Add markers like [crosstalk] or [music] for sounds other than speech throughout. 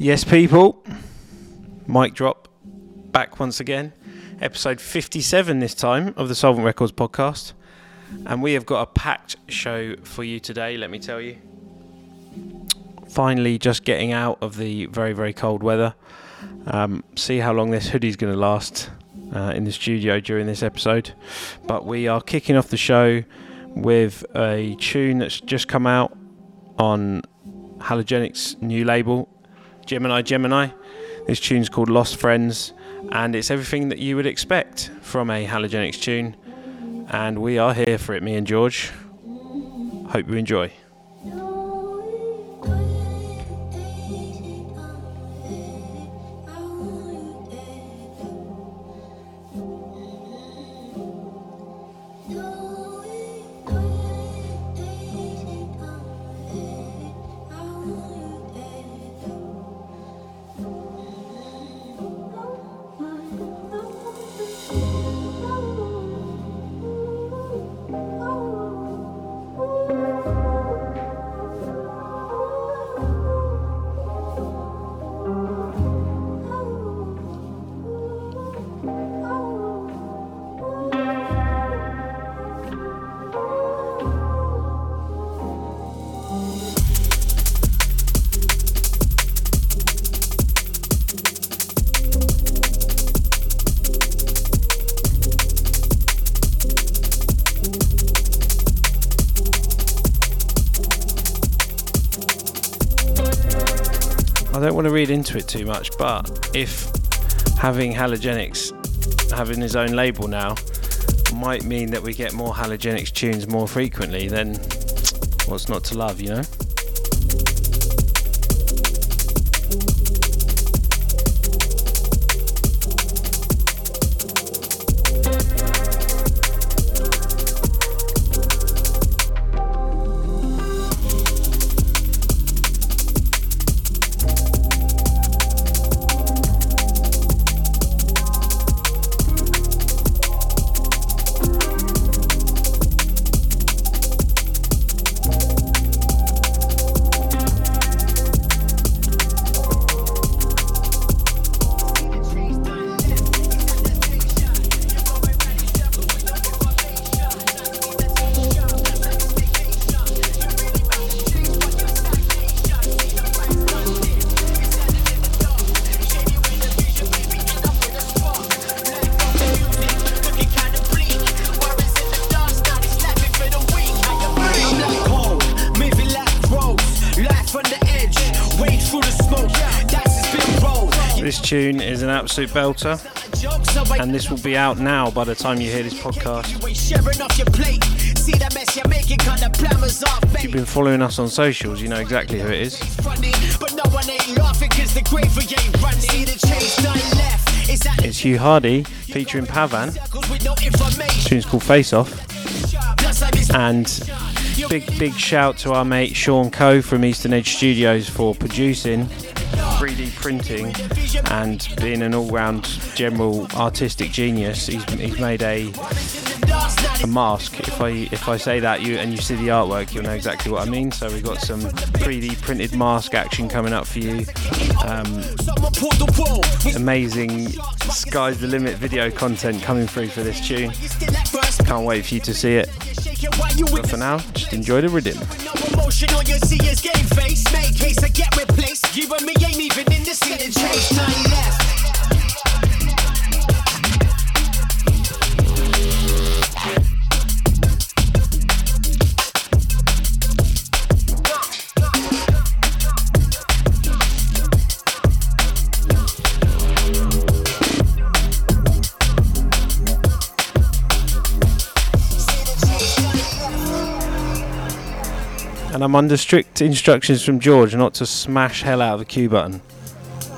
Yes, people. Mic drop. Back once again. Episode 57 this time of the Soulvent Records podcast. And we have got a packed show for you today, let me tell you. Finally, just getting out of the very, very cold weather. Um, see how long this hoodie's going to last uh, in the studio during this episode. But we are kicking off the show with a tune that's just come out on Halogenix's new label, Gemini Gemini. This tune's called Lost Friends, and it's everything that you would expect from a Halogenix tune. And we are here for it, me and George. Hope you enjoy. Into it too much, but if having Halogenix having his own label now might mean that we get more Halogenix tunes more frequently, then what's not to love, you know? Absolute belter, and this will be out now by the time you hear this podcast. If you've been following us on socials, you know exactly who it is. It's Hugh Hardie featuring PAV4N. The tune's called Face Off. And big, big shout to our mate Sean Coe from Eastern Edge Studios for producing 3D printing and being an all-round general artistic genius. He's, he's made a a mask. If I if I say that you and you see the artwork, you'll know exactly what I mean. So we've got some 3D printed mask action coming up for you. Um, amazing sky's the limit video content coming through for this tune. Can't wait for you to see it. But for now, just enjoy the rhythm. And I'm under strict instructions from George not to smash hell out of the cue button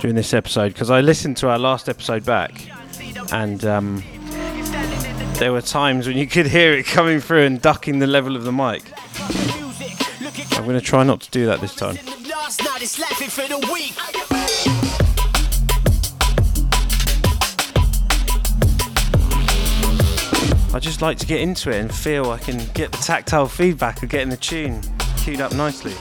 during this episode because I listened to our last episode back and um, there were times when you could hear it coming through and ducking the level of the mic. I'm going to try not to do that this time. I just like to get into it and feel I can get the tactile feedback of getting the tune queued up nicely.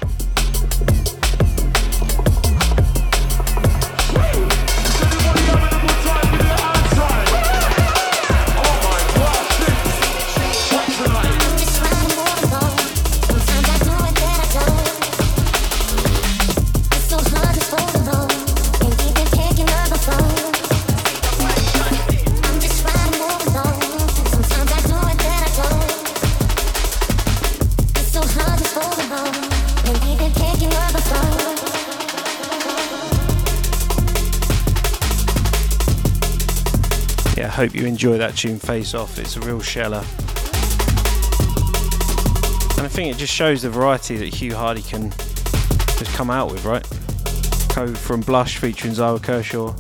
Hope you enjoy that tune Face Off. It's a real sheller. And I think it just shows the variety that Hugh Hardie can just come out with, right? Go from Blush featuring Zara Kershaw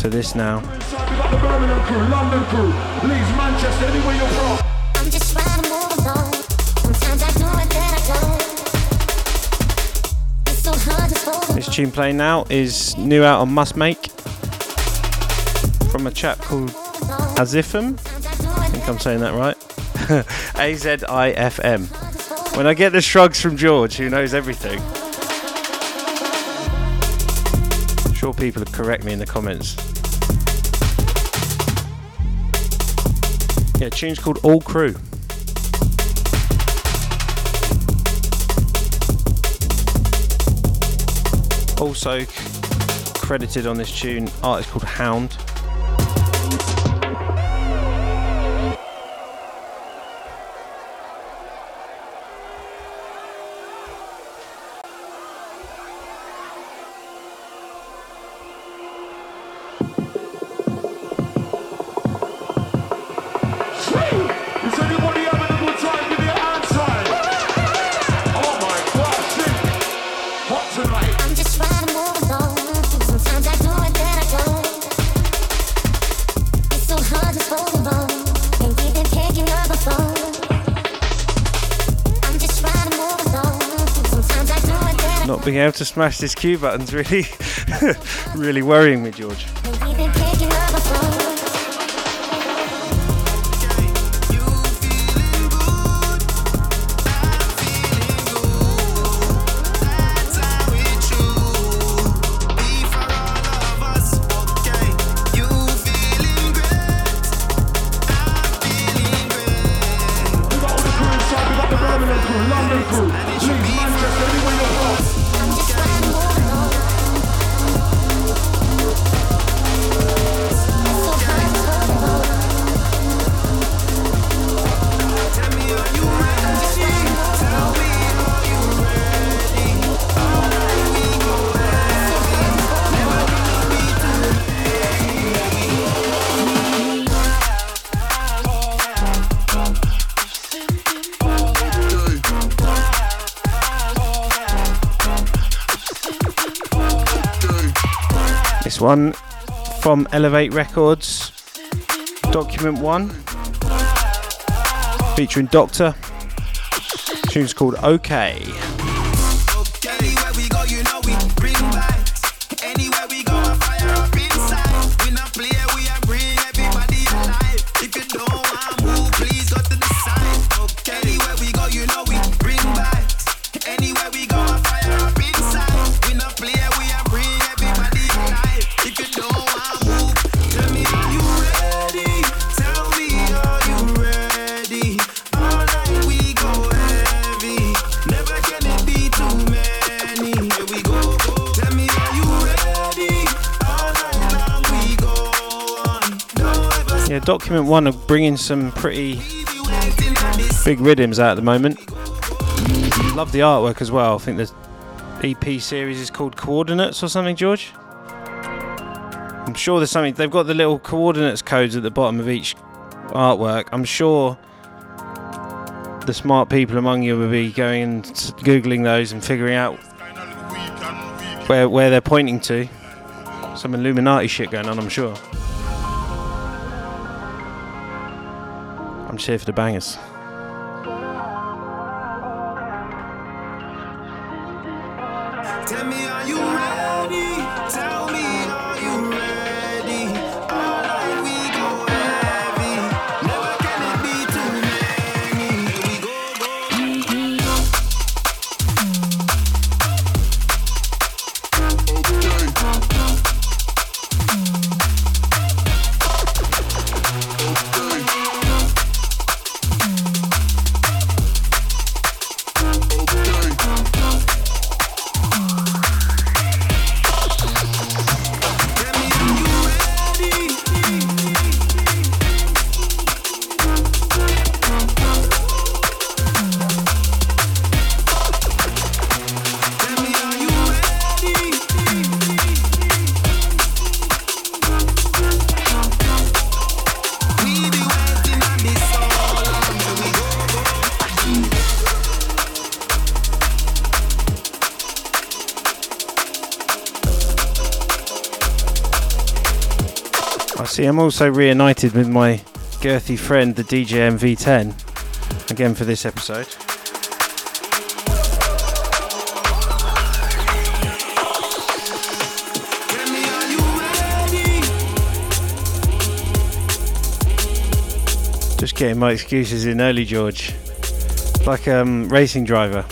to this now. This tune playing now is new out on Must Make from a chap called Azifm. I think I'm saying that right. [laughs] A Z I F M. When I get the shrugs from George, who knows everything. I'm sure people correct me in the comments. Yeah, tune's called All Crew. Also credited on this tune, artist called Hound. Able to smash this cue button's really, [laughs] really worrying me, George. From Elevate Records, Document One, featuring Doktor. Tune's called OK. Document One are bringing some pretty big rhythms out at the moment. Love the artwork as well. I think the EP series is called Coordinates or something, George. I'm sure there's something. They've got the little coordinates codes at the bottom of each artwork. I'm sure the smart people among you will be going and googling those and figuring out where where they're pointing to. Some Illuminati shit going on, I'm sure. Here for the bangers. Also reunited with my girthy friend, the DJM V10, again for this episode. Just getting my excuses in early, George. Like a um, racing driver.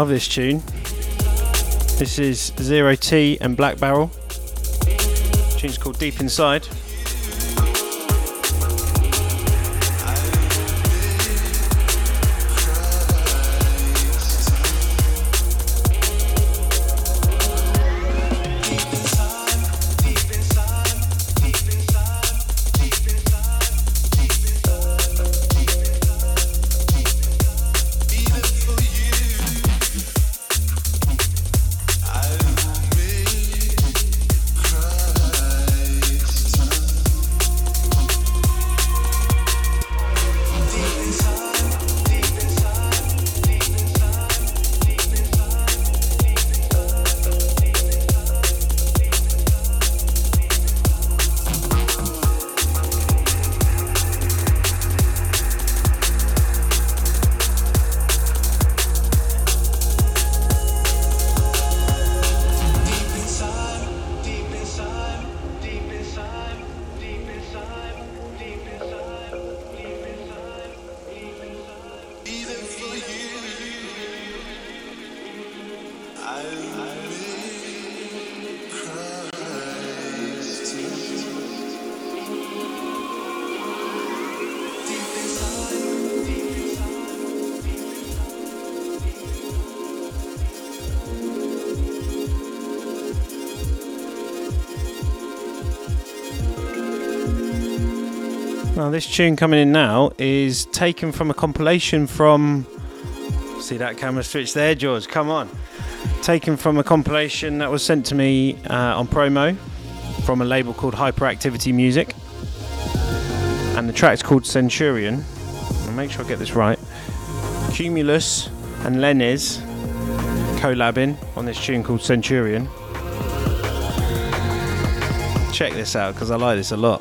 Love this tune. This is Zero T and Black Barrel. The tune's called Deep Inside. This tune coming in now is taken from a compilation from. See that camera switch there, George? Come on. Taken from a compilation that was sent to me uh, on promo from a label called Hyperactivity Music. And the track's called Centurion. I'll make sure I get this right. Qumulus and Leniz collabing on this tune called Centurion. Check this out because I like this a lot.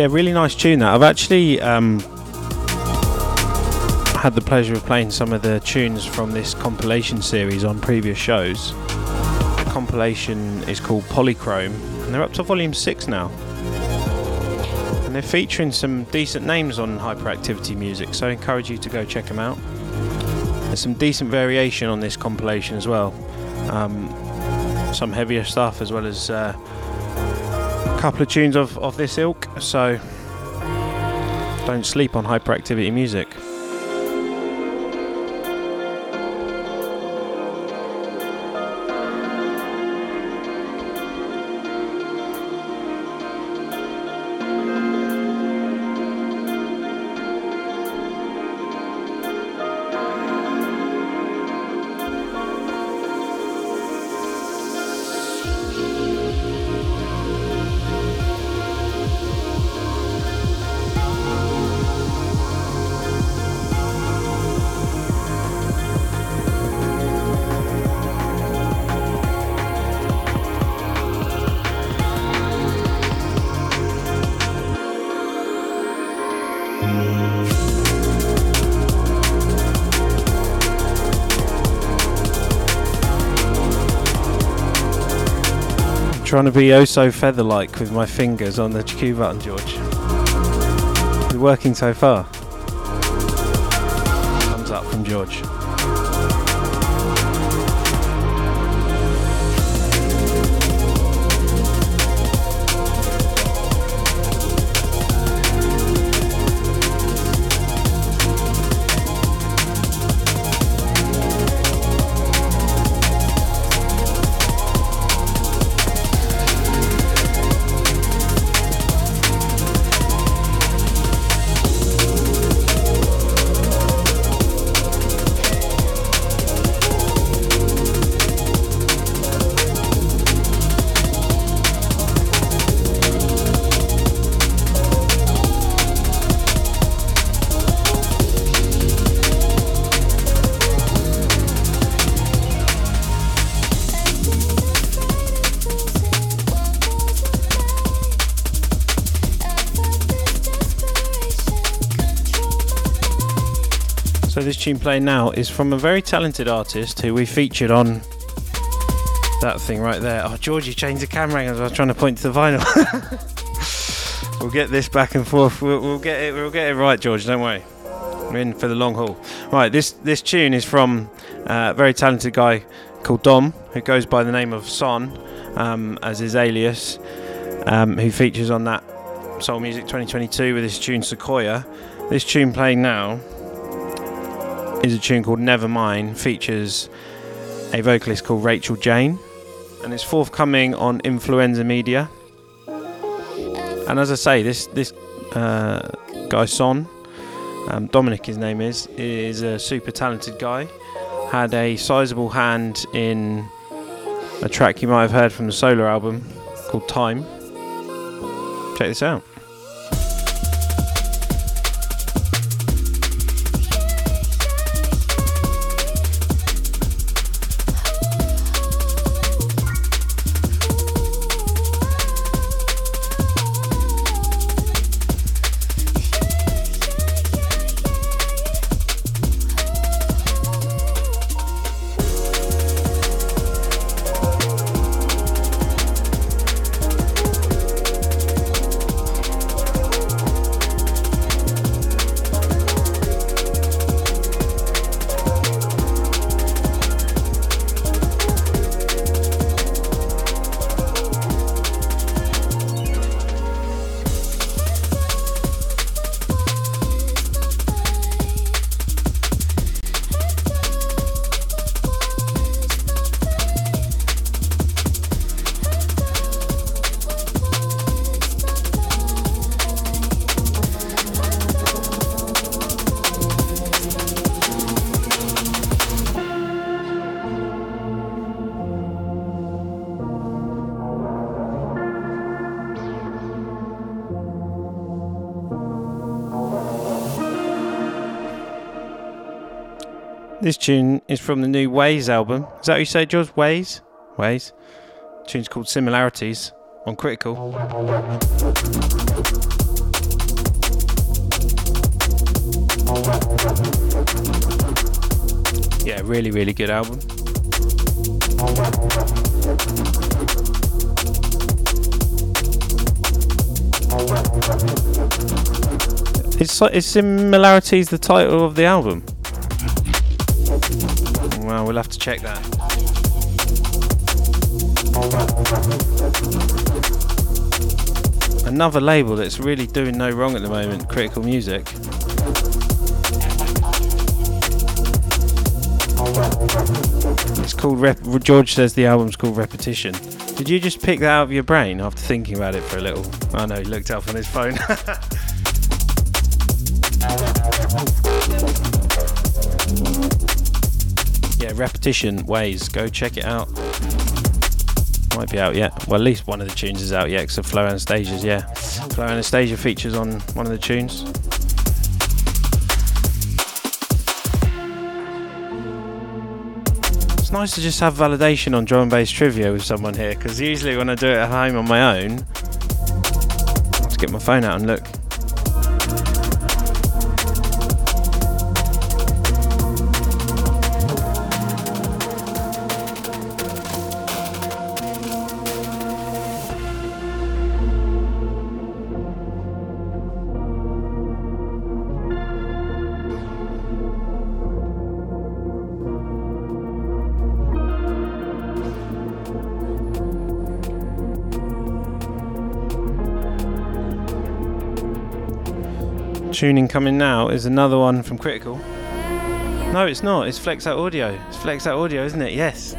Yeah, really nice tune that. I've actually um, had the pleasure of playing some of the tunes from this compilation series on previous shows. The compilation is called Polychrome, and they're up to volume 6 now. And they're featuring some decent names on hyperactivity music, so I encourage you to go check them out. There's some decent variation on this compilation as well. Um, some heavier stuff as well as uh, couple of tunes of, of this ilk, so don't sleep on hyperactivity music. Trying to be oh so feather like with my fingers on the cue button, George. It's working so far. Thumbs up from George. Tune playing now is from a very talented artist who we featured on that thing right there. Oh, George, you changed the camera angles. I was trying to point to the vinyl. [laughs] we'll get this back and forth. We'll, we'll get it. We'll get it right, George. Don't worry. We're in for the long haul. Right. This this tune is from uh, a very talented guy called Dom, who goes by the name of Son um, as his alias, um, who features on that Soul Music 2022 with his tune Sequoia. This tune playing now is a tune called Never Mine, features a vocalist called Rachel Jane, and it's forthcoming on Influenza Media. And as I say, this this uh, guy Son, um, Dominic, his name is, is a super talented guy. Had a sizable hand in a track you might have heard from the solo album called Time. Check this out. This tune is from the new Waeys album. Is that what you say, George? Waeys? Waeys. tune's called Similarities on Critical. Yeah, really, really good album. Is, is Similarities the title of the album? Check that. Another label that's really doing no wrong at the moment, Critical Music. It's called Rep- George says the album's called Repetition. Did you just pick that out of your brain after thinking about it for a little? I know, he looked up on his phone. [laughs] yeah, Repetition Waeys. Go check it out. Might be out yet. Well, at least one of the tunes is out yet, because Flow Anastasia's, yeah. Flow Anastasia features on one of the tunes. It's nice to just have validation on drum and bass trivia with someone here, because usually when I do it at home on my own, I just get my phone out and look. Tuning coming now is another one from Critical. No, it's not. It's Flexout Audio. It's Flexout Audio, isn't it? Yes.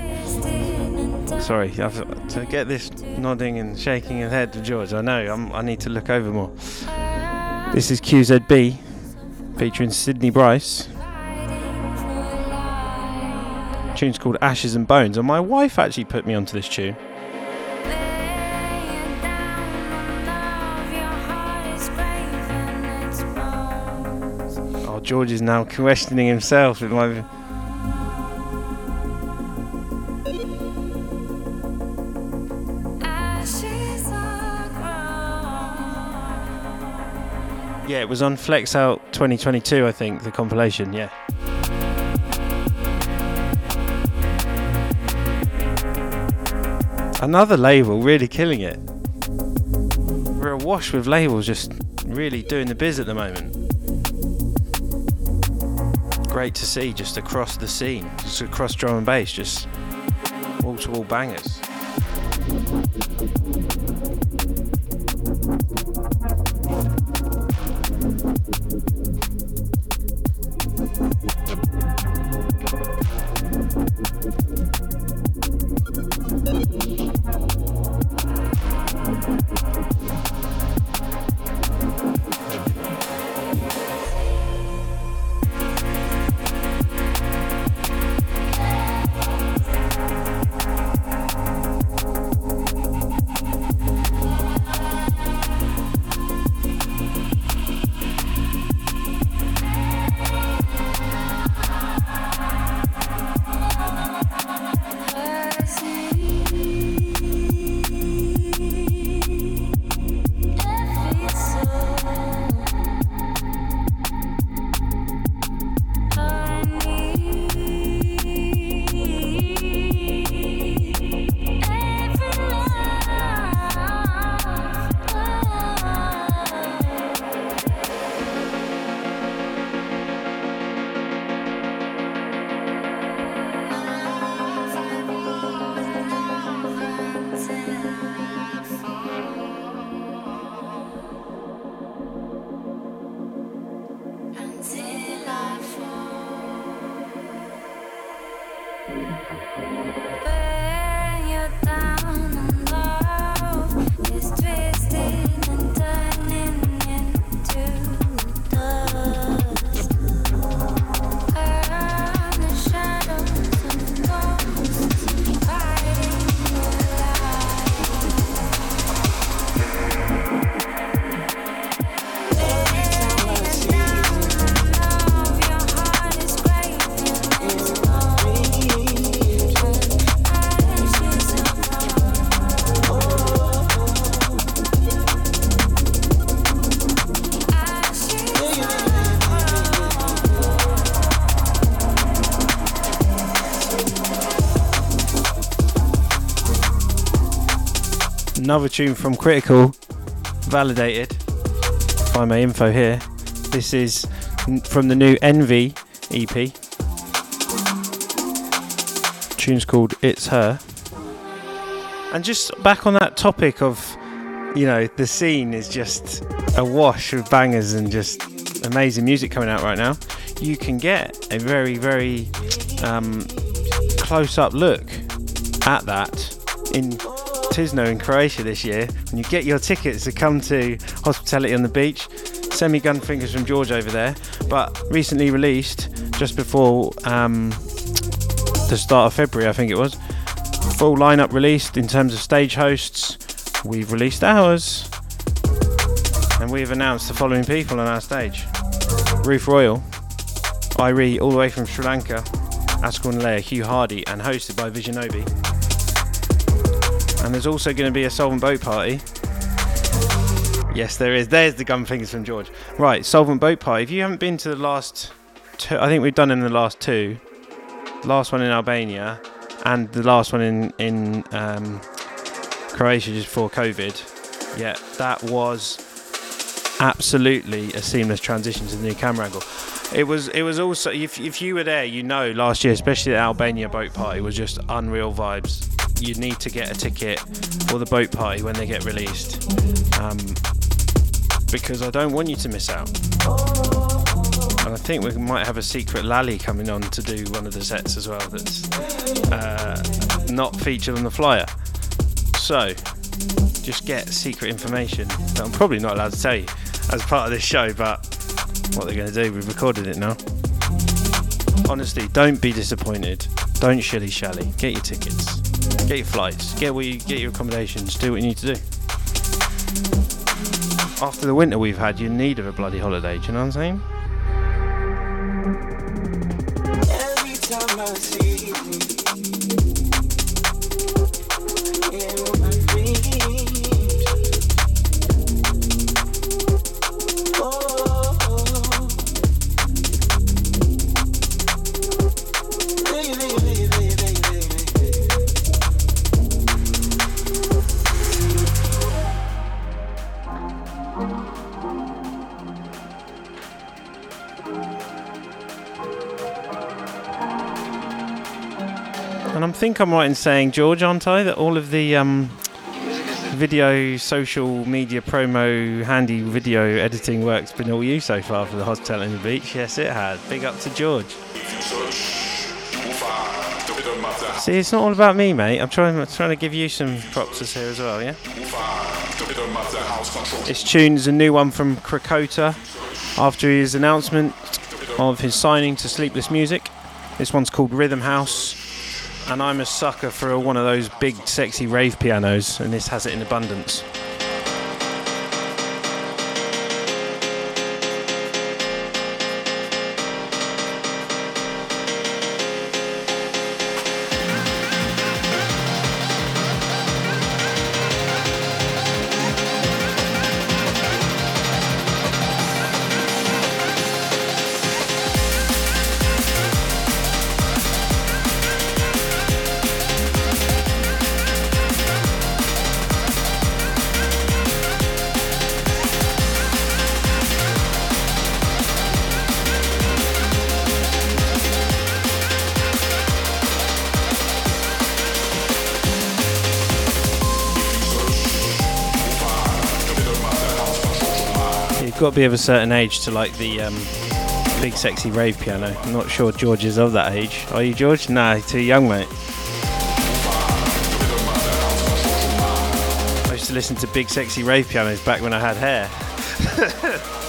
Sorry, I've, to get this nodding and shaking his head to George. I know. I'm, I need to look over more. This is QZB featuring Sydney Bryce. tune's called Ashes and Bones, and my wife actually put me onto this tune. George is now questioning himself with my. Yeah, it was on Flexout 2022, I think, the compilation, yeah. Another label really killing it. We're awash with labels just really doing the biz at the moment. Great to see just across the scene, just across drum and bass, just wall to wall bangers. Another tune from Critical, validated. Find my info here. This is from the new En:vy EP. tune's called It's Her. And just back on that topic of, you know, the scene is just awash with bangers and just amazing music coming out right now. You can get a very, very um, close up look at that in Tisno in Croatia this year, and you get your tickets to come to Hospitality on the Beach. Send me gun fingers from George over there. But recently released, just before um, the start of February, I think it was. Full lineup released in terms of stage hosts. We've released ours, and we've announced the following people on our stage: Ruth Royall, Irie, all the way from Sri Lanka, Askel and Leia, Hugh Hardie, and hosted by Visionobi. And there's also going to be a Soulvent Boat Party. Yes, there is. There's the gun fingers from George. Right, Soulvent Boat Party. If you haven't been to the last two, I think we've done in the last two. Last one in Albania, and the last one in in um, Croatia just before COVID. Yeah, that was absolutely a seamless transition to the new camera angle. It was. It was also. If, if you were there, you know, last year, especially the Albania boat party, was just unreal vibes you need to get a ticket for the boat party when they get released. Um, because I don't want you to miss out. And I think we might have a secret Lally coming on to do one of the sets as well that's uh, not featured on the flyer. So, just get secret information that I'm probably not allowed to tell you as part of this show, but what they're going to do, we've recorded it now. Honestly, don't be disappointed. Don't shilly shally. Get your tickets. Get your flights. Get what you get your accommodations. Do what you need to do. After the winter we've had, you need of a bloody holiday. Do you know what I'm saying? Think I'm right in saying, George, aren't I, that all of the um, video, social media promo, handy video editing work's been all you so far for the Hotel in the Beach? Yes, it has. Big up to George. See, it's not all about me, mate. I'm trying, I'm trying to give you some props here as well, yeah? This tune's a new one from Krakota after his announcement of his signing to Sleepless Music. This one's called Rhythm House, and I'm a sucker for one of those big, sexy rave pianos, and this has it in abundance. To be of a certain age to like the um, big, sexy rave piano. I'm not sure George is of that age. Are you, George? Nah, too young, mate. I used to listen to big, sexy rave pianos back when I had hair. [laughs]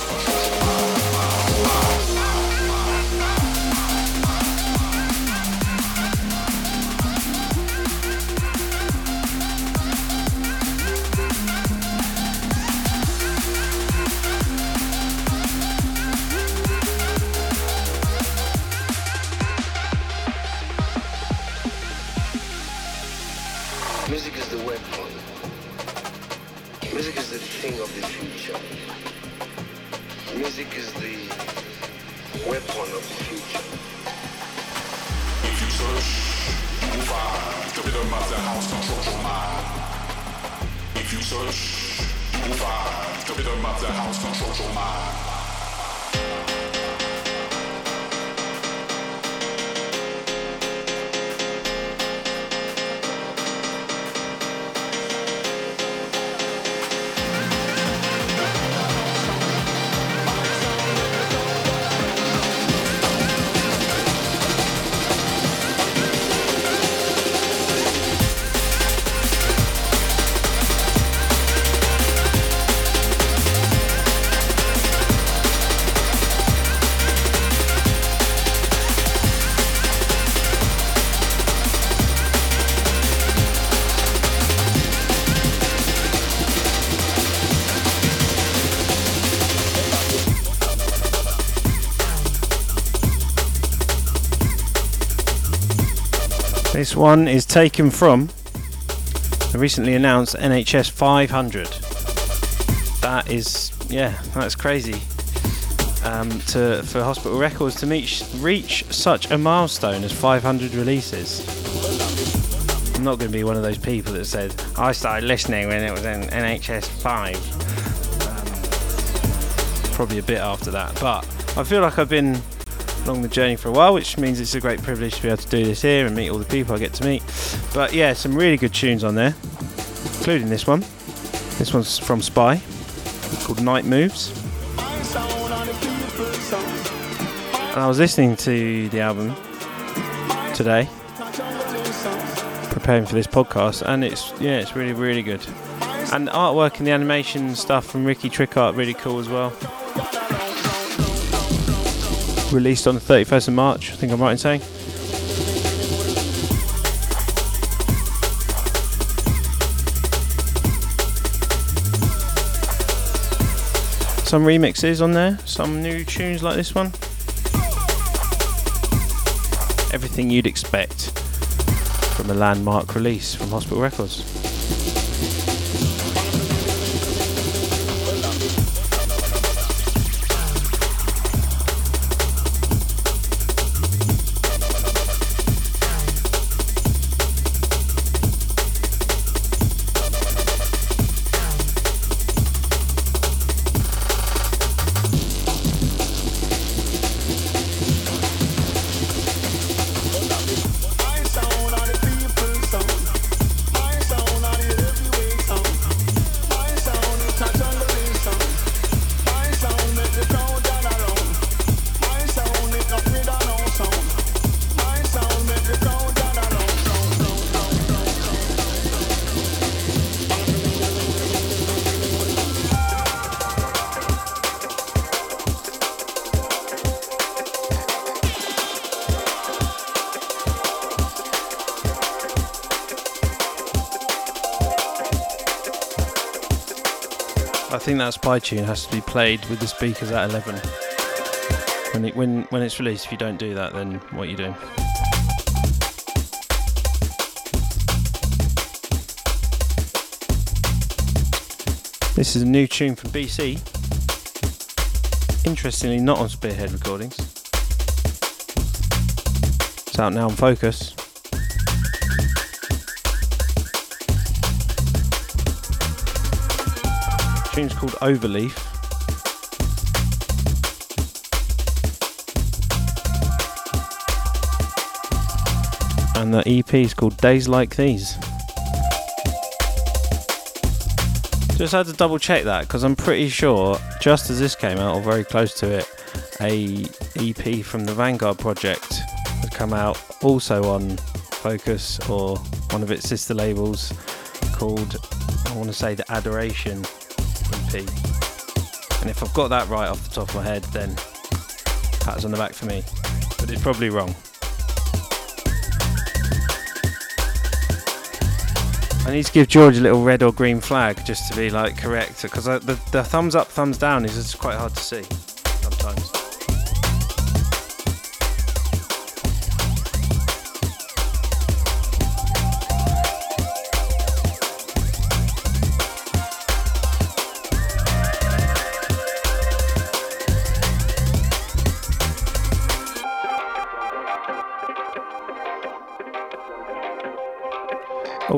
This one is taken from the recently announced NHS 500. That is, yeah, that's crazy. Um, to for hospital records to meet, reach such a milestone as 500 releases. I'm not going to be one of those people that said I started listening when it was in NHS 5. Um, probably a bit after that, but I feel like I've been along the journey for a while, which means it's a great privilege to be able to do this here and meet all the people I get to meet. But yeah, some really good tunes on there, including this one. This one's from S.P.Y. called Night Moves. And I was listening to the album today, preparing for this podcast, and it's yeah, it's really really good. And artwork and the animation stuff from Ricky Trickart really cool as well. Released on the 31st of March, I think I'm right in saying. Some remixes on there, some new tunes like this one. Everything you'd expect from a landmark release from Hospital Records. Think that spy tune has to be played with the speakers at 11. When it when when it's released, if you don't do that, then what are you doing? This is a new tune from BCee. Interestingly, not on Spearhead Recordings. It's out now on Fokuz. Tune's called Overleaf. And the EP is called Days Like These. Just had to double check that because I'm pretty sure, just as this came out, or very close to it, a EP from the Vanguard project had come out also on Fokuz or one of its sister labels called, I want to say, The Adoration And if I've got that right off the top of my head, then pats on the back for me. But it's probably wrong. I need to give George a little red or green flag just to be like correct because the, the thumbs up, thumbs down is just quite hard to see sometimes.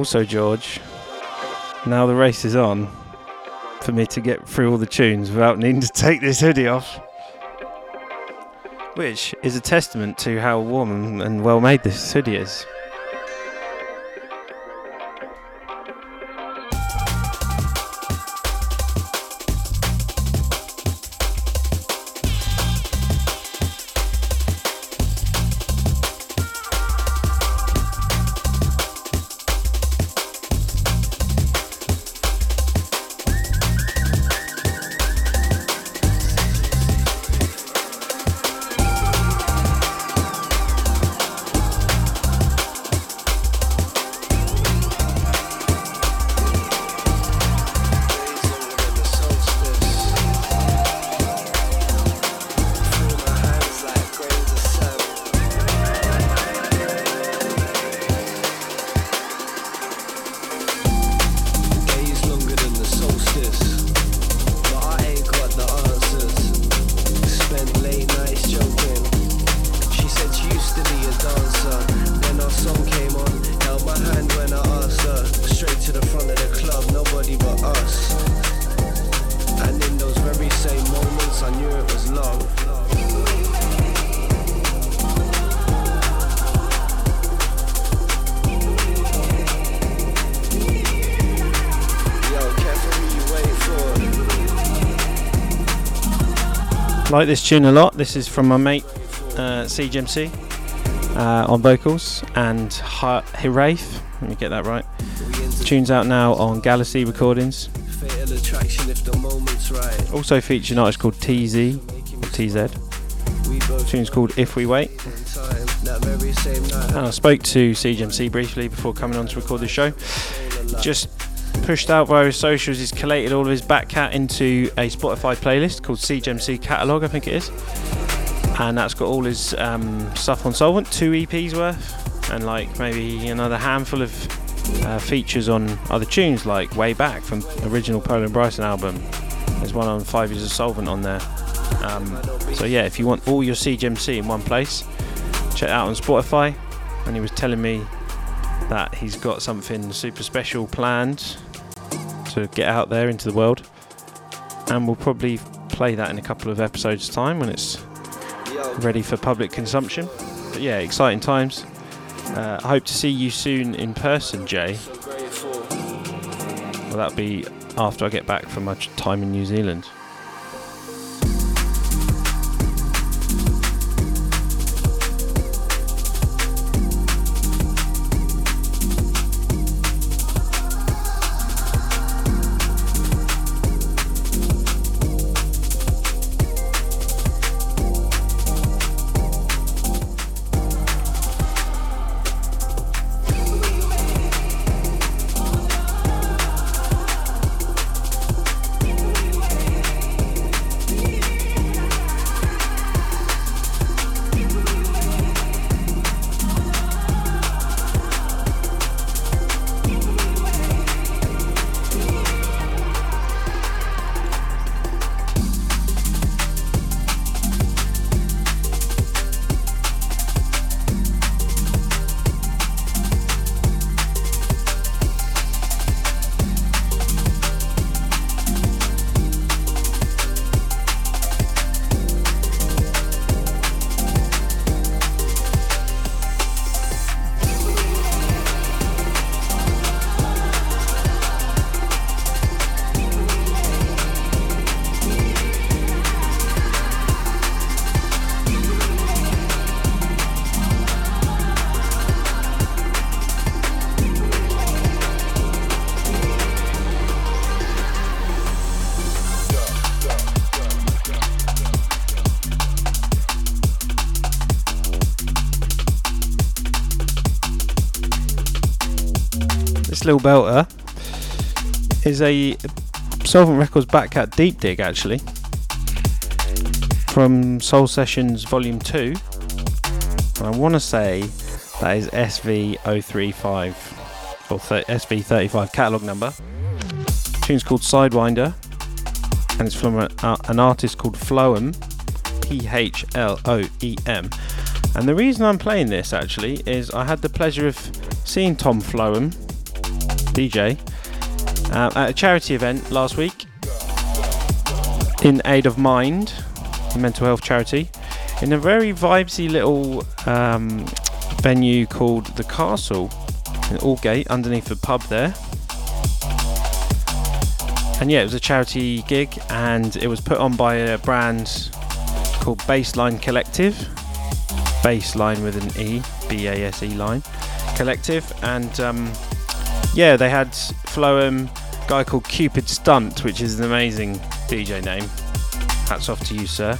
Also, George, now the race is on for me to get through all the tunes without needing to take this hoodie off. Which is a testament to how warm and well made this hoodie is. Like this tune a lot. This is from my mate uh, Siege MC uh, on vocals and Hiraeth. Let me get that right. Tune's out now on Galaxy Recordings. Also features an artist called TZ or TZ. Tune's called If We Wait. And I spoke to Siege MC briefly before coming on to record this show. Just pushed out via his socials, he's collated all of his back cat into a Spotify playlist called Siege MC Catalog, I think it is. And that's got all his um, stuff on Soulvent, two EPs worth, and like maybe another handful of uh, features on other tunes, like Way Back from original Pola & Bryson album. There's one on Five Years of Soulvent on there. Um, so yeah, if you want all your Siege MC in one place, check out on Spotify. And he was telling me that he's got something super special planned to get out there into the world. And we'll probably play that in a couple of episodes' time when it's ready for public consumption. But yeah, exciting times. Uh, I hope to see you soon in person, Jay. Well, that'll be after I get back from my time in New Zealand. This little belter is a Soulvent Records Backcat Deep Dig actually from Soul Sessions Volume 2. And I want to say that is SV035 or th- SV35 catalogue number. tune's called Sidewinder and it's from a, uh, an artist called Phloem, P H L O E M. And the reason I'm playing this actually is I had the pleasure of seeing Tom Phloem, DJ, uh, at a charity event last week in aid of Mind, a mental health charity, in a very vibesy little um, venue called The Castle in Aldgate, underneath the pub there. And yeah, it was a charity gig, and it was put on by a brand called Baseline Collective. Baseline with an E, B A S E line, Collective, and um, yeah, they had Phloem, guy called Cupid Stunt, which is an amazing DJ name. Hats off to you, sir.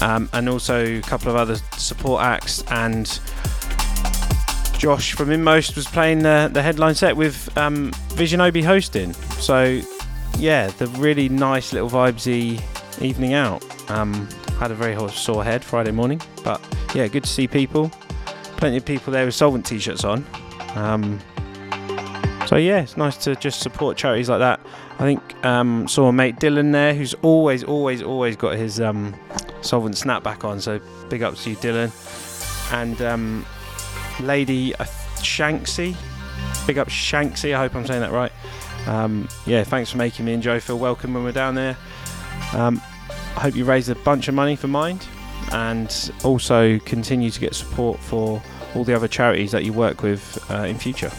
Um, and also a couple of other support acts, and Josh from In:Most was playing the, the headline set with um, Visionobi hosting. So yeah, the really nice little vibesy evening out. Um, had a very sore head Friday morning, but yeah, good to see people. Plenty of people there with Soulvent t-shirts on. Um, so yeah, it's nice to just support charities like that. I think um, saw a mate Dylan there, who's always, always, always got his um, Soulvent snapback on. So big ups to you, Dylan. And um, Lady uh, Shanksy, big up Shanksy. I hope I'm saying that right. Um, yeah, thanks for making me and Joe feel welcome when we're down there. Um, I hope you raise a bunch of money for Mind and also continue to get support for all the other charities that you work with uh, in future.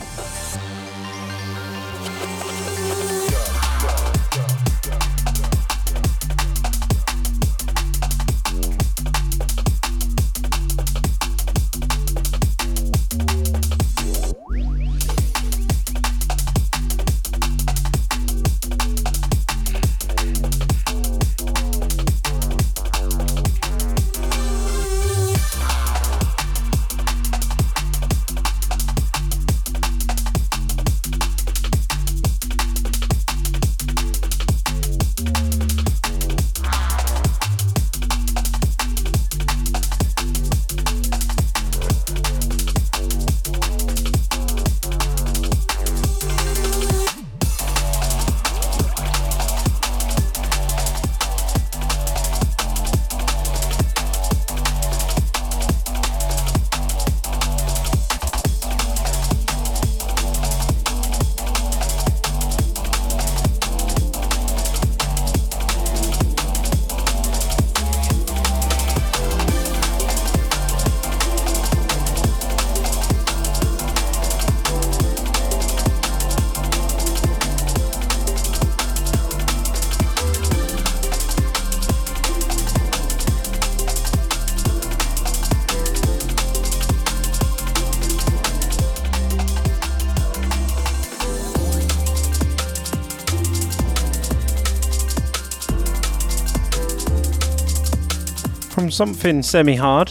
From something semi-hard.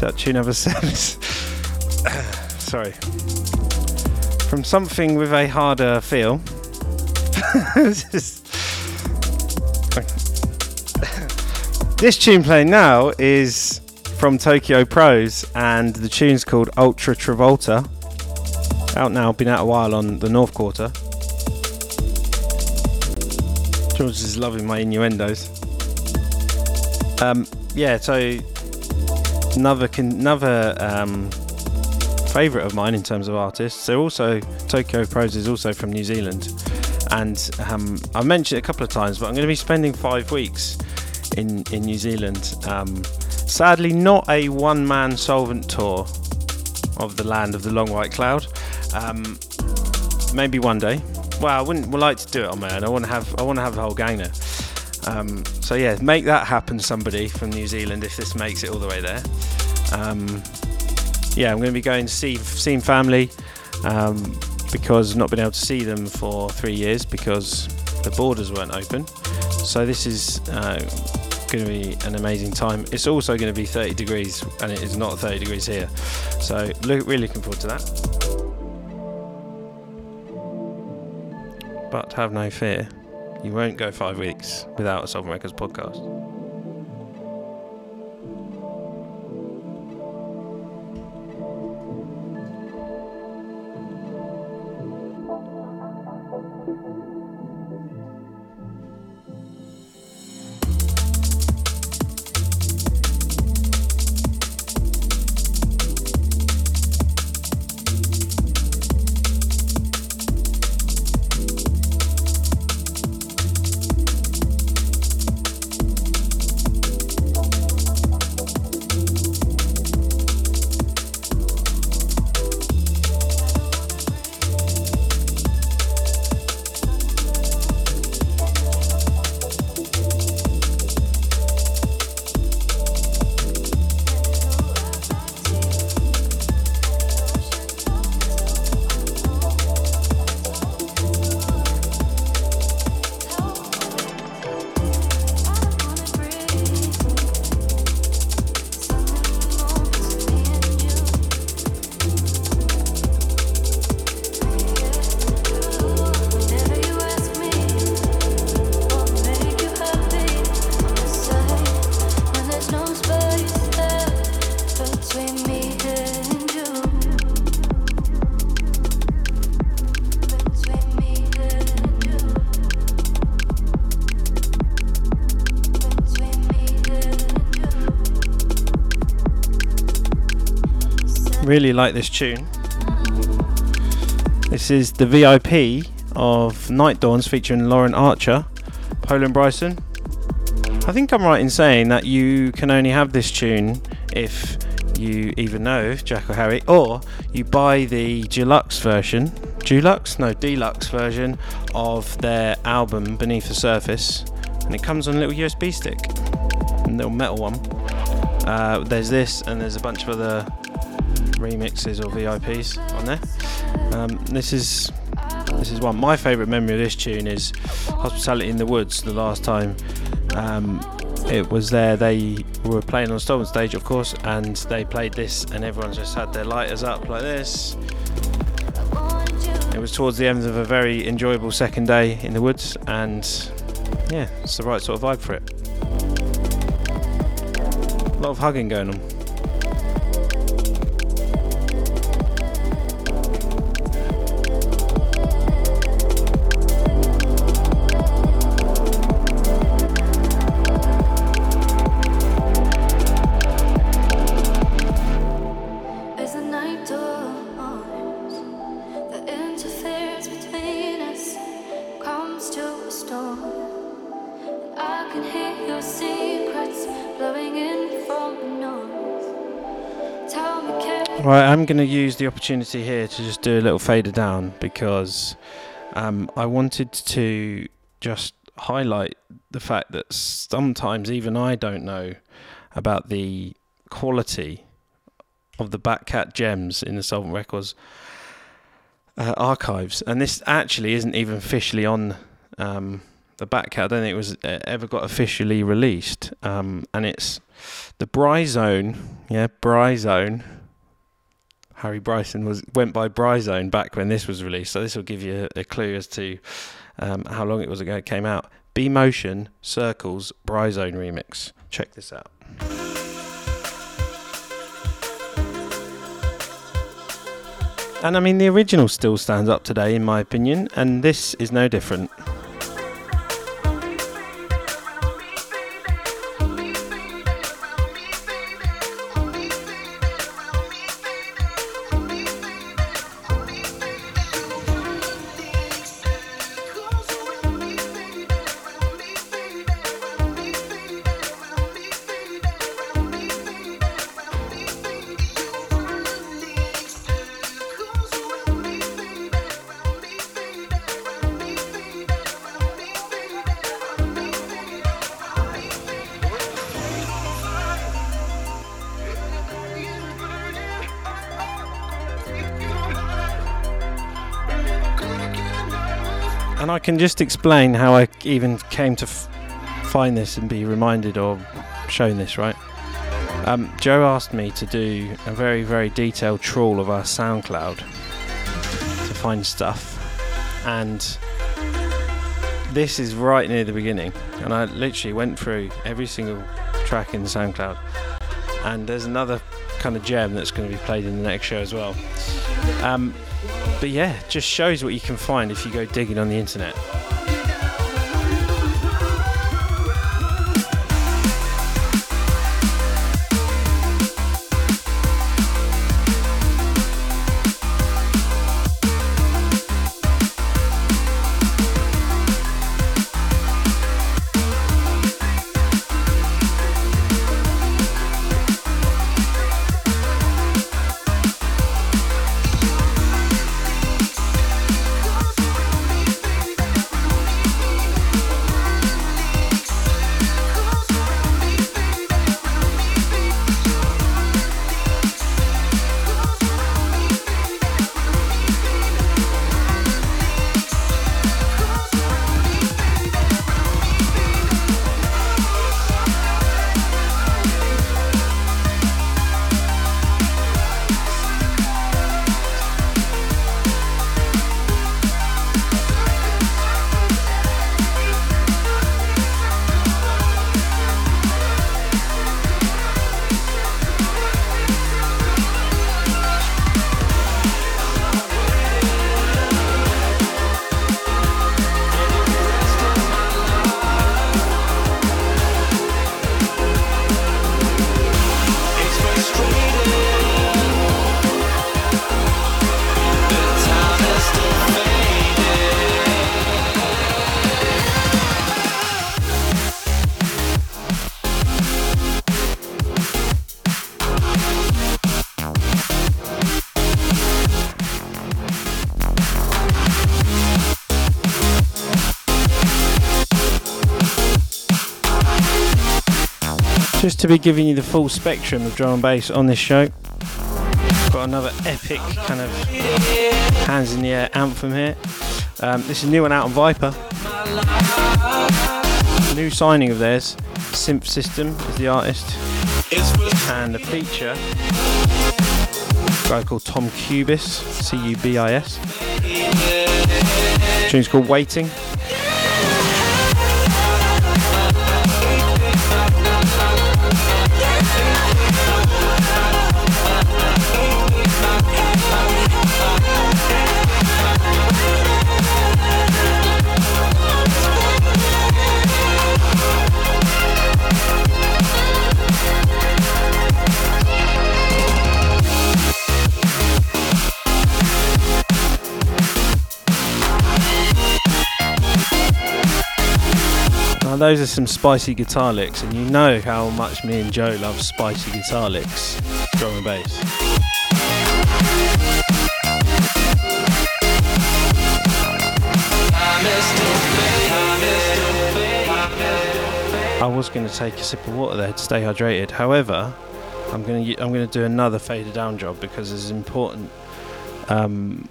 That tune number seven. Sorry. From something with a harder feel. This [laughs] this tune playing now is from Tokyo Prose, and the tune's called Ultra Travolta. Out now, been out a while on the North Quarter. George is loving my innuendos. Um, yeah, so another another um, favourite of mine in terms of artists. So also Tokyo Prose is also from New Zealand, and um, I've mentioned it a couple of times, but I'm going to be spending five weeks in in New Zealand. Um, sadly, not a one-man Soulvent tour of the land of the long white cloud. Um, maybe one day. Well, I wouldn't would like to do it on my own. I want to have I want to have the whole gang there. Um, so yeah, make that happen, somebody from New Zealand, if this makes it all the way there. Um, yeah, I'm going to be going to see seeing family um, because I've not been able to see them for three years because the borders weren't open. So this is uh, going to be an amazing time. It's also going to be 30 degrees, and it is not 30 degrees here. So look, really looking forward to that. But have no fear, you won't go five weeks without a Soulvent Records podcast. Really like this tune. This is the VIP of Night Dawns featuring Lauren Archer, Pola & Bryson. I think I'm right in saying that you can only have this tune if you either know Jack or Harry or you buy the deluxe version. Deluxe? No, deluxe version of their album Beneath the Surface. And it comes on a little USB stick, a little metal one. Uh, there's this, and there's a bunch of other remixes or VIPs on there. Um, this is this is one. My favourite memory of this tune is Hospitality in the Woods. The last time um, it was there, they were playing on Stolen Stage, of course, and they played this, and everyone just had their lighters up like this. It was towards the end of a very enjoyable second day in the woods, and yeah, it's the right sort of vibe for it. A lot of hugging going on. Right, I'm going to use the opportunity here to just do a little fader down because um, I wanted to just highlight the fact that sometimes even I don't know about the quality of the Batcat gems in the Soulvent Records uh, archives, and this actually isn't even officially on um, the the back cat. I don't think it was uh, ever got officially released. Um, and it's the Bryzone, yeah, Bryzone. Harry Bryson was went by Bryzone back when this was released, so this will give you a, a clue as to um, how long it was ago it came out. BMotion Circles Bryzone remix. Check this out. And I mean, the original still stands up today, in my opinion, and this is no different. Can just explain how I even came to f- find this and be reminded or shown this, right? Um, Joe asked me to do a very, very detailed trawl of our SoundCloud to find stuff. And this is right near the beginning. And I literally went through every single track in SoundCloud. And there's another kind of gem that's going to be played in the next show as well. Um, but yeah, just shows what you can find if you go digging on the internet. To be giving you the full spectrum of drum and bass on this show. Got another epic kind of hands in the air anthem here. Um, this is a new one out on Viper. New signing of theirs. Synth System is the artist. And the feature, guy called Tom Cubis, C U B I S. Tune's called Waiting. Those are some spicy guitar licks, and you know how much me and Joe love spicy guitar licks, drum and bass. I was going to take a sip of water there to stay hydrated. However, I'm going to I'm going to do another fader down job because there's an important um,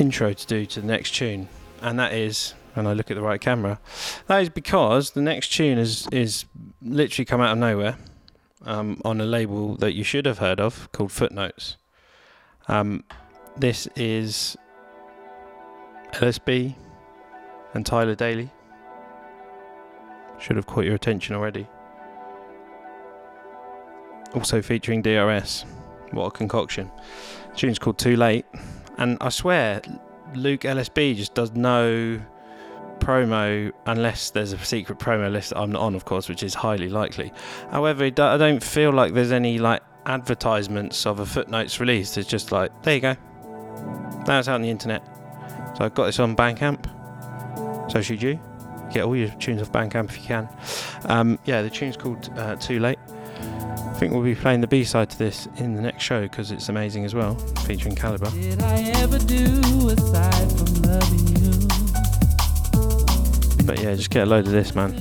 intro to do to the next tune, and that is and I look at the right camera. That is because the next tune is is literally come out of nowhere um, on a label that you should have heard of called Footnotes. Um, this is LSB and Tyler Daley. Should have caught your attention already. Also featuring DRS. What a concoction. The tune's called Too Late. And I swear, Luke LSB just does no promo unless there's a secret promo list that I'm not on, of course, which is highly likely. However, I don't feel like there's any like advertisements of a footnotes release. It's just like, there you go. Now it's out on the internet. So I've got this on Bandcamp. So should you. Get all your tunes off Bandcamp if you can. Um, yeah, the tune's called uh, Too Late. I think we'll be playing the B side to this in the next show because it's amazing as well, featuring Calibre. But yeah, just get a load of this, man.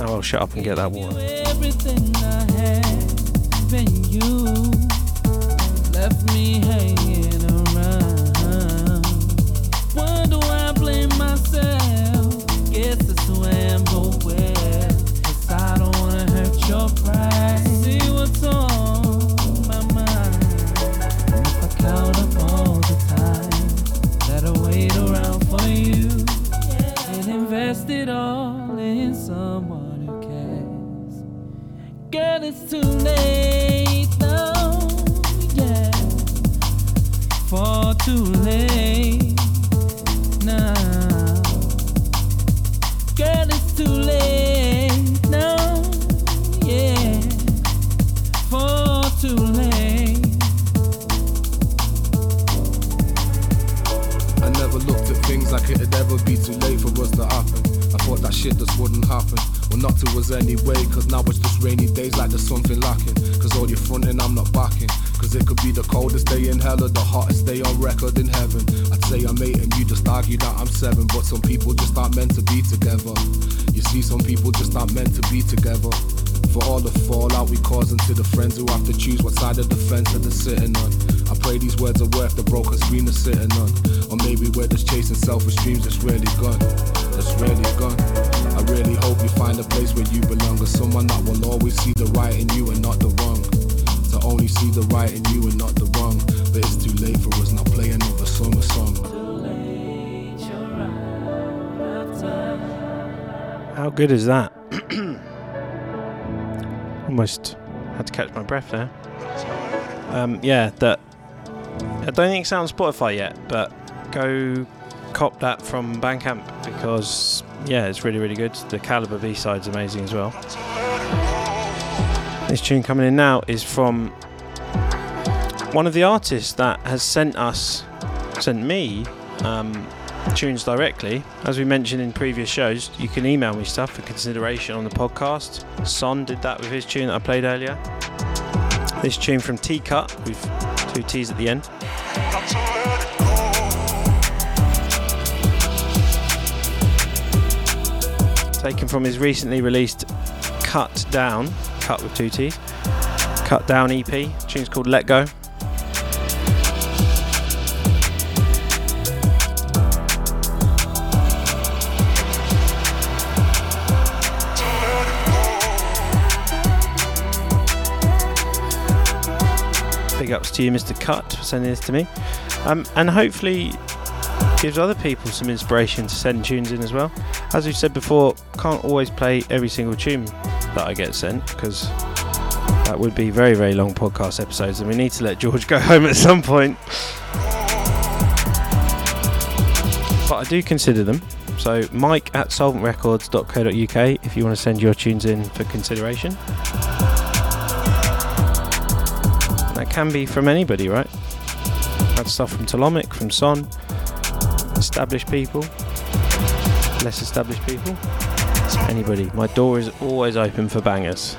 Oh, well, shut up and get that water. everything I had, then you left me hanging there. Um, yeah, that. I don't think it's on Spotify yet, but go cop that from Bandcamp because yeah, it's really really good. The Calibre B side's amazing as well. This tune coming in now is from one of the artists that has sent us, sent me, um, tunes directly. As we mentioned in previous shows, you can email me stuff for consideration on the podcast. Son did that with his tune that I played earlier. This tune from T-Cutt with two T's at the end. Taken from his recently released Cut Down, cut with two T's, Cut Down EP. tune's called Let Go. Big ups to you, Mr. Cut, for sending this to me. Um, and hopefully gives other people some inspiration to send tunes in as well. As we've said before, can't always play every single tune that I get sent because that would be very, very long podcast episodes, and we need to let George [laughs] go home at some point. But I do consider them. So, mike at soulventrecords.co.uk if you want to send your tunes in for consideration. Can be from anybody, right? That's stuff from Tolomic, from Son, established people, less established people, anybody. My door is always open for bangers.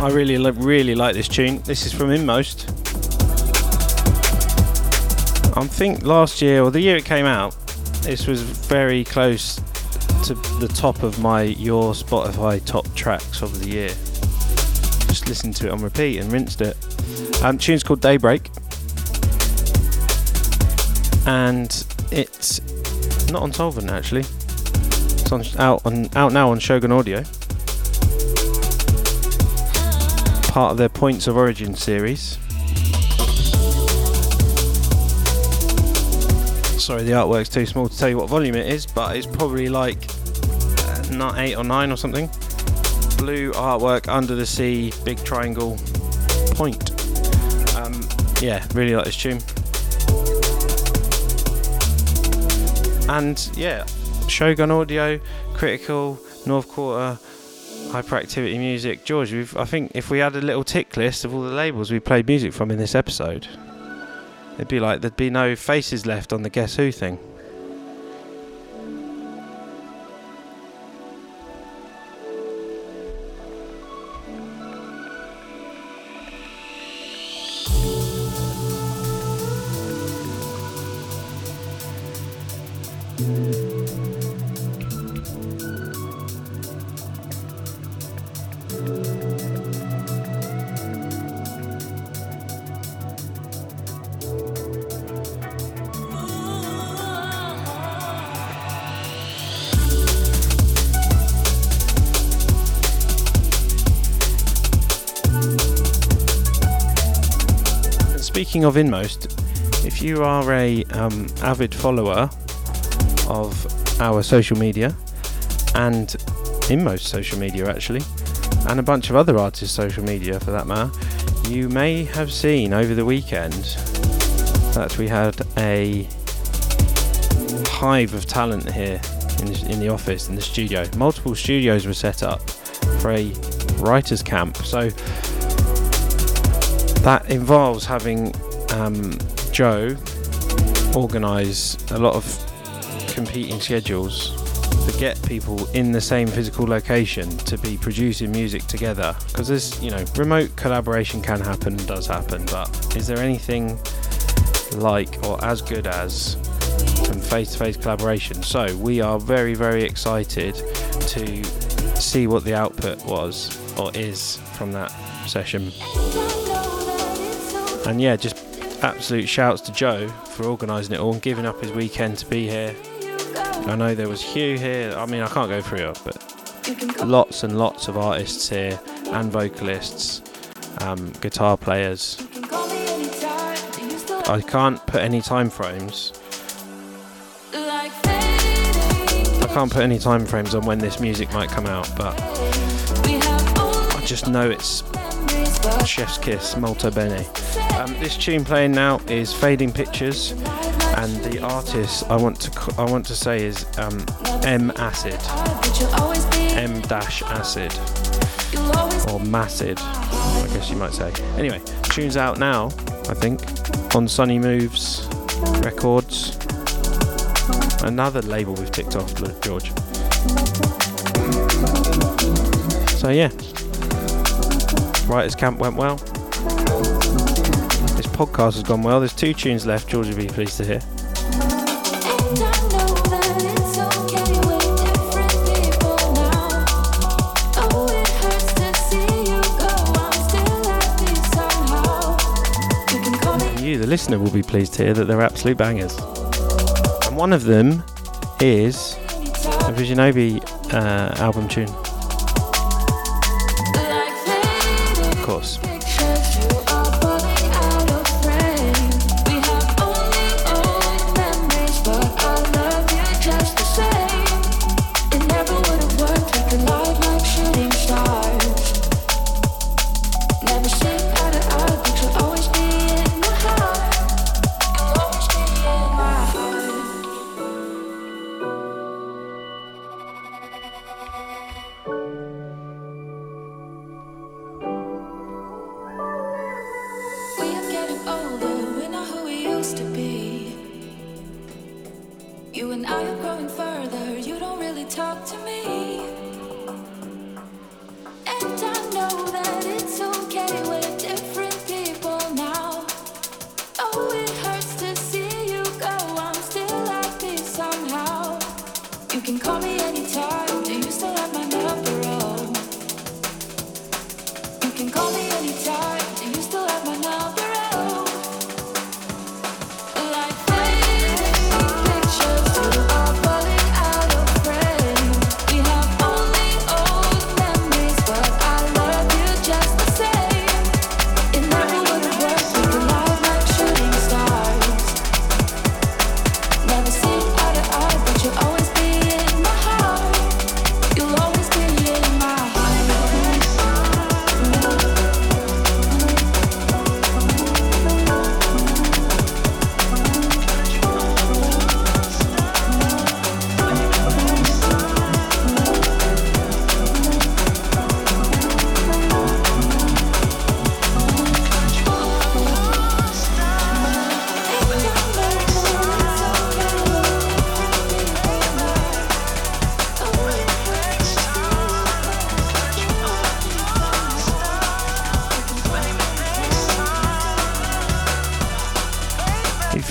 I really, really like this tune. This is from In:Most. I think last year or the year it came out, this was very close to the top of my your Spotify top tracks of the year. Just listened to it on repeat and rinsed it. Um, tune's called Daybreak, and it's not on Soulvent actually. It's on, out on out now on Shogun Audio. Part of their Points of Origin series. Sorry, the artwork's too small to tell you what volume it is, but it's probably like uh, not eight or nine or something. Blue artwork under the sea, big triangle point. Um, yeah, really like this tune. And yeah, Shogun Audio, Critical, North Quarter, Hyperactivity Music. George, we've, I think if we had a little tick list of all the labels we played music from in this episode, it'd be like there'd be no faces left on the Guess Who thing. Speaking of In:Most, if you are a um, avid follower of our social media and In:Most social media actually, and a bunch of other artists' social media for that matter, you may have seen over the weekend that we had a hive of talent here in the, in the office, in the studio. Multiple studios were set up for a writers' camp. So that involves having um, Joe organise a lot of competing schedules to get people in the same physical location to be producing music together. Because there's, you know, remote collaboration can happen, does happen, but is there anything like or as good as some face-to-face collaboration? So we are very, very excited to see what the output was or is from that session. And yeah, just absolute shouts to Joe for organising it all and giving up his weekend to be here. I know there was Hugh here. I mean, I can't go through it, but lots and lots of artists here and vocalists, um, guitar players. I can't put any time frames. I can't put any time frames on when this music might come out, but I just know it's Chef's Kiss, Molto Bene. Um, this tune playing now is Fading Pictures, and the artist I want to I want to say is um, M Acid, M dash Acid, or Macid, I guess you might say. Anyway, tune's out now, I think, on Sunny Moves Records. Another label we've ticked off, George. So yeah, Writers Camp went well. This podcast has gone well. There's two tunes left. George will be pleased to hear. You, the listener, will be pleased to hear that they're absolute bangers. And one of them is a Visionobi uh, album tune.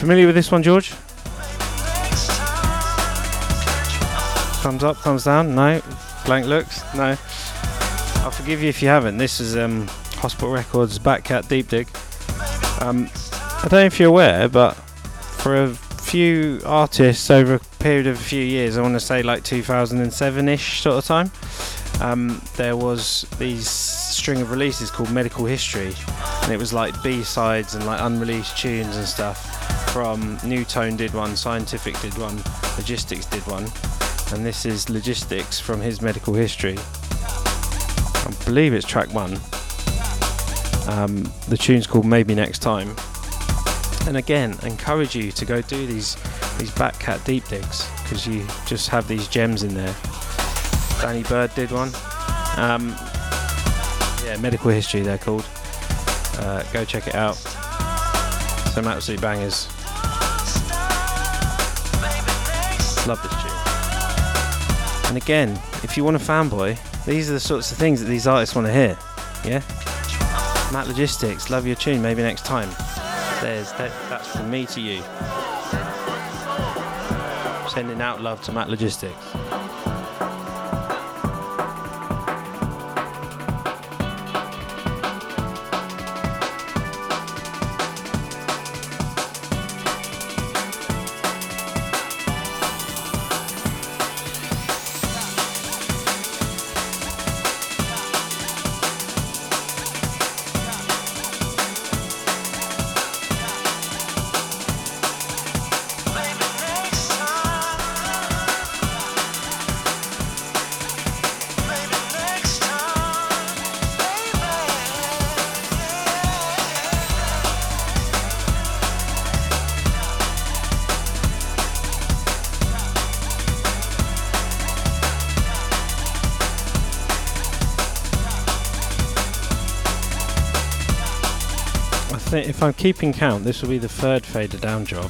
Familiar with this one, George? Thumbs up, thumbs down? No. Blank looks? No. I'll forgive you if you haven't. This is um, Hospital Records Back Cat Deep Dig. Um, I don't know if you're aware, but for a few artists over a period of a few years, I want to say like 2007-ish sort of time, um, there was these string of releases called Medical History, and it was like B-sides and like unreleased tunes and stuff from Nu:Tone did one, Scientific did one, Logistics did one, and this is Logistics from his Medical History. I believe it's track one. Um, the tune's called Maybe Next Time. And again, encourage you to go do these these back cat deep digs because you just have these gems in there. Danny Byrd did one. Um, yeah, Medical History they're called. Uh, go check it out. Some absolute bangers. Love this tune. And again, if you want a fanboy, these are the sorts of things that these artists want to hear. Yeah? Matt Logistics, love your tune, maybe next time. There's that, that's from me to you. Sending out love to Matt Logistics. If I'm keeping count, this will be the third fader down job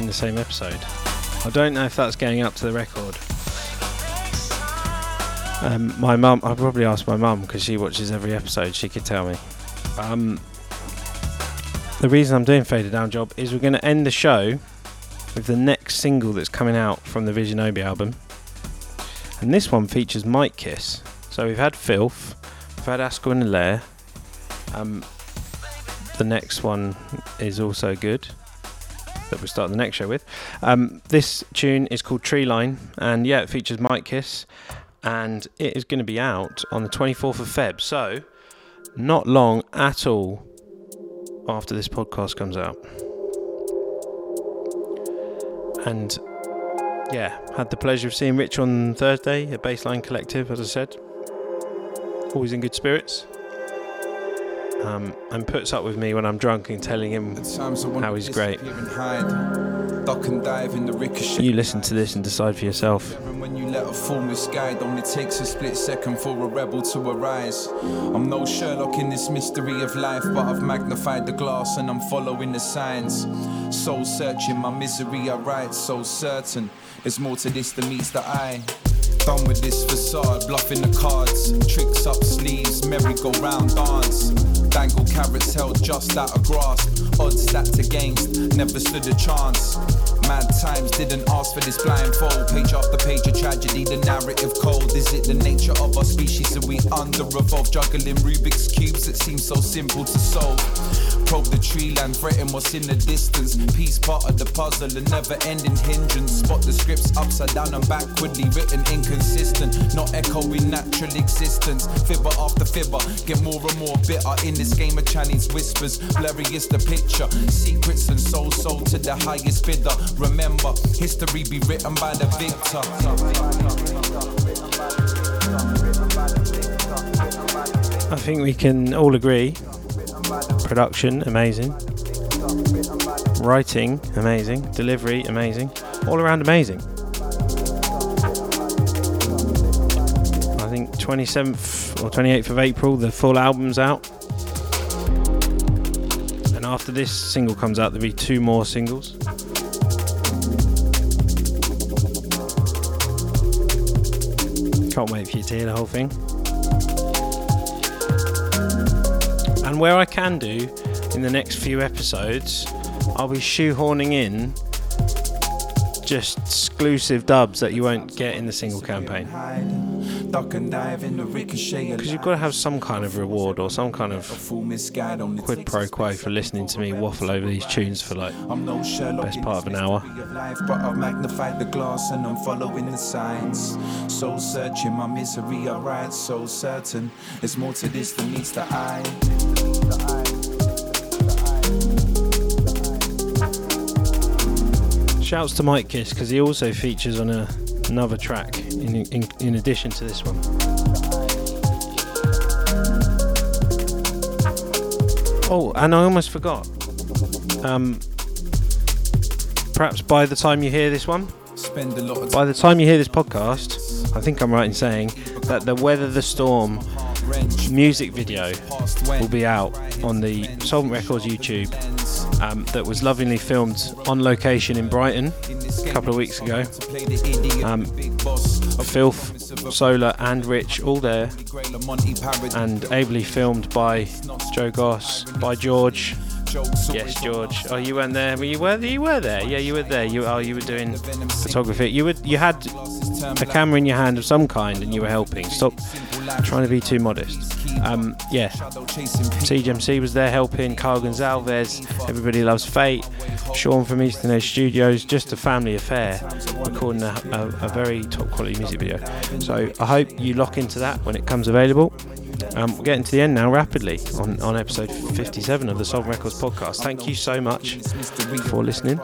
in the same episode. I don't know if that's getting up to the record. Um, my mum, I'll probably ask my mum because she watches every episode. She could tell me. Um, the reason I'm doing fader down job is we're going to end the show with the next single that's coming out from the Visionobi album, and this one features Mitekiss. So we've had Filth, we've had Askel and Elere. Um, the next one is also good that we'll start the next show with. Um, this tune is called Treeline, and yeah, it features Mitekiss, and it is going to be out on the 24th of Feb. So, not long at all after this podcast comes out. And yeah, had the pleasure of seeing Rich on Thursday at Baseline Collective, as I said. Always in good spirits. Um, and puts up with me when I'm drunk and telling him how he's great. Duck and dive in the ricochet. You listen to this and decide for yourself. When you let a fool misguide, only takes a split second for a rebel to arise. I'm no Sherlock in this mystery of life, but I've magnified the glass and I'm following the signs. Soul searching, my misery I write, so certain. There's more to this than meets the eye. Done with this facade, bluffing the cards, tricks up sleeves, merry-go-round dance. Dangle carrots held just out of grasp, odds stacked against, never stood a chance. Mad times didn't ask for this blindfold. Page after page of tragedy, the narrative cold. Is it the nature of our species that we under revolve? Juggling Rubik's cubes that seem so simple to solve. Probe the tree land, threaten what's in the distance. Piece part of the puzzle, a never ending hindrance. Spot the scripts upside down and backwardly written, inconsistent. Not echoing natural existence. Fibber after fibber, get more and more bitter in this game of Chinese whispers. Blurry is the picture. Secrets and sold to the highest bidder. Remember, history be written by the victor. I think we can all agree production amazing, writing amazing, delivery amazing, all around amazing. I think 27th or 28th of April, the full album's out. And after this single comes out, there'll be two more singles. Can't wait for you to hear the whole thing. And where I can do in the next few episodes, I'll be shoehorning in just exclusive dubs that you won't get in the single campaign. Duck and dive in the ricochet. Because you've got to have some kind of reward or some kind of quid pro quo for listening to me waffle over these tunes for like best part of an hour. but I've magnified the glass and I'm following the signs. So searching my misery, alright, so certain. There's more to this than meets the eye. Shouts to Mitekiss because he also features on a, another track in, in, in addition to this one. Oh, and I almost forgot. Um, perhaps by the time you hear this one, Spend a lot of by the time you hear this podcast, I think I'm right in saying that the Weather the Storm music video will be out on the Soulvent Records YouTube. Um, that was lovingly filmed on location in Brighton a couple of weeks ago. Um, Filth, Solar, and Rich all there, and ably filmed by Joe Goss, by George. Yes, George. Oh, you weren't there. Were you were you were there? Yeah, you were there. You oh, you were doing photography. You were you had a camera in your hand of some kind, and you were helping. Stop trying to be too modest. Um, yeah, CGMC was there helping. Carl Gonzalez. Everybody loves Fate. Sean from Eastern Edge Studios. Just a family affair, recording a, a, a very top quality music video. So I hope you lock into that when it comes available. Um, we're getting to the end now rapidly on, on episode 57 of the Soulvent Records podcast. Thank you so much for listening.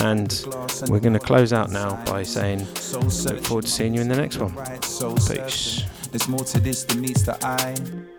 And we're going to close out now by saying, look forward to seeing you in the next one. Peace. There's more to this than meets the eye.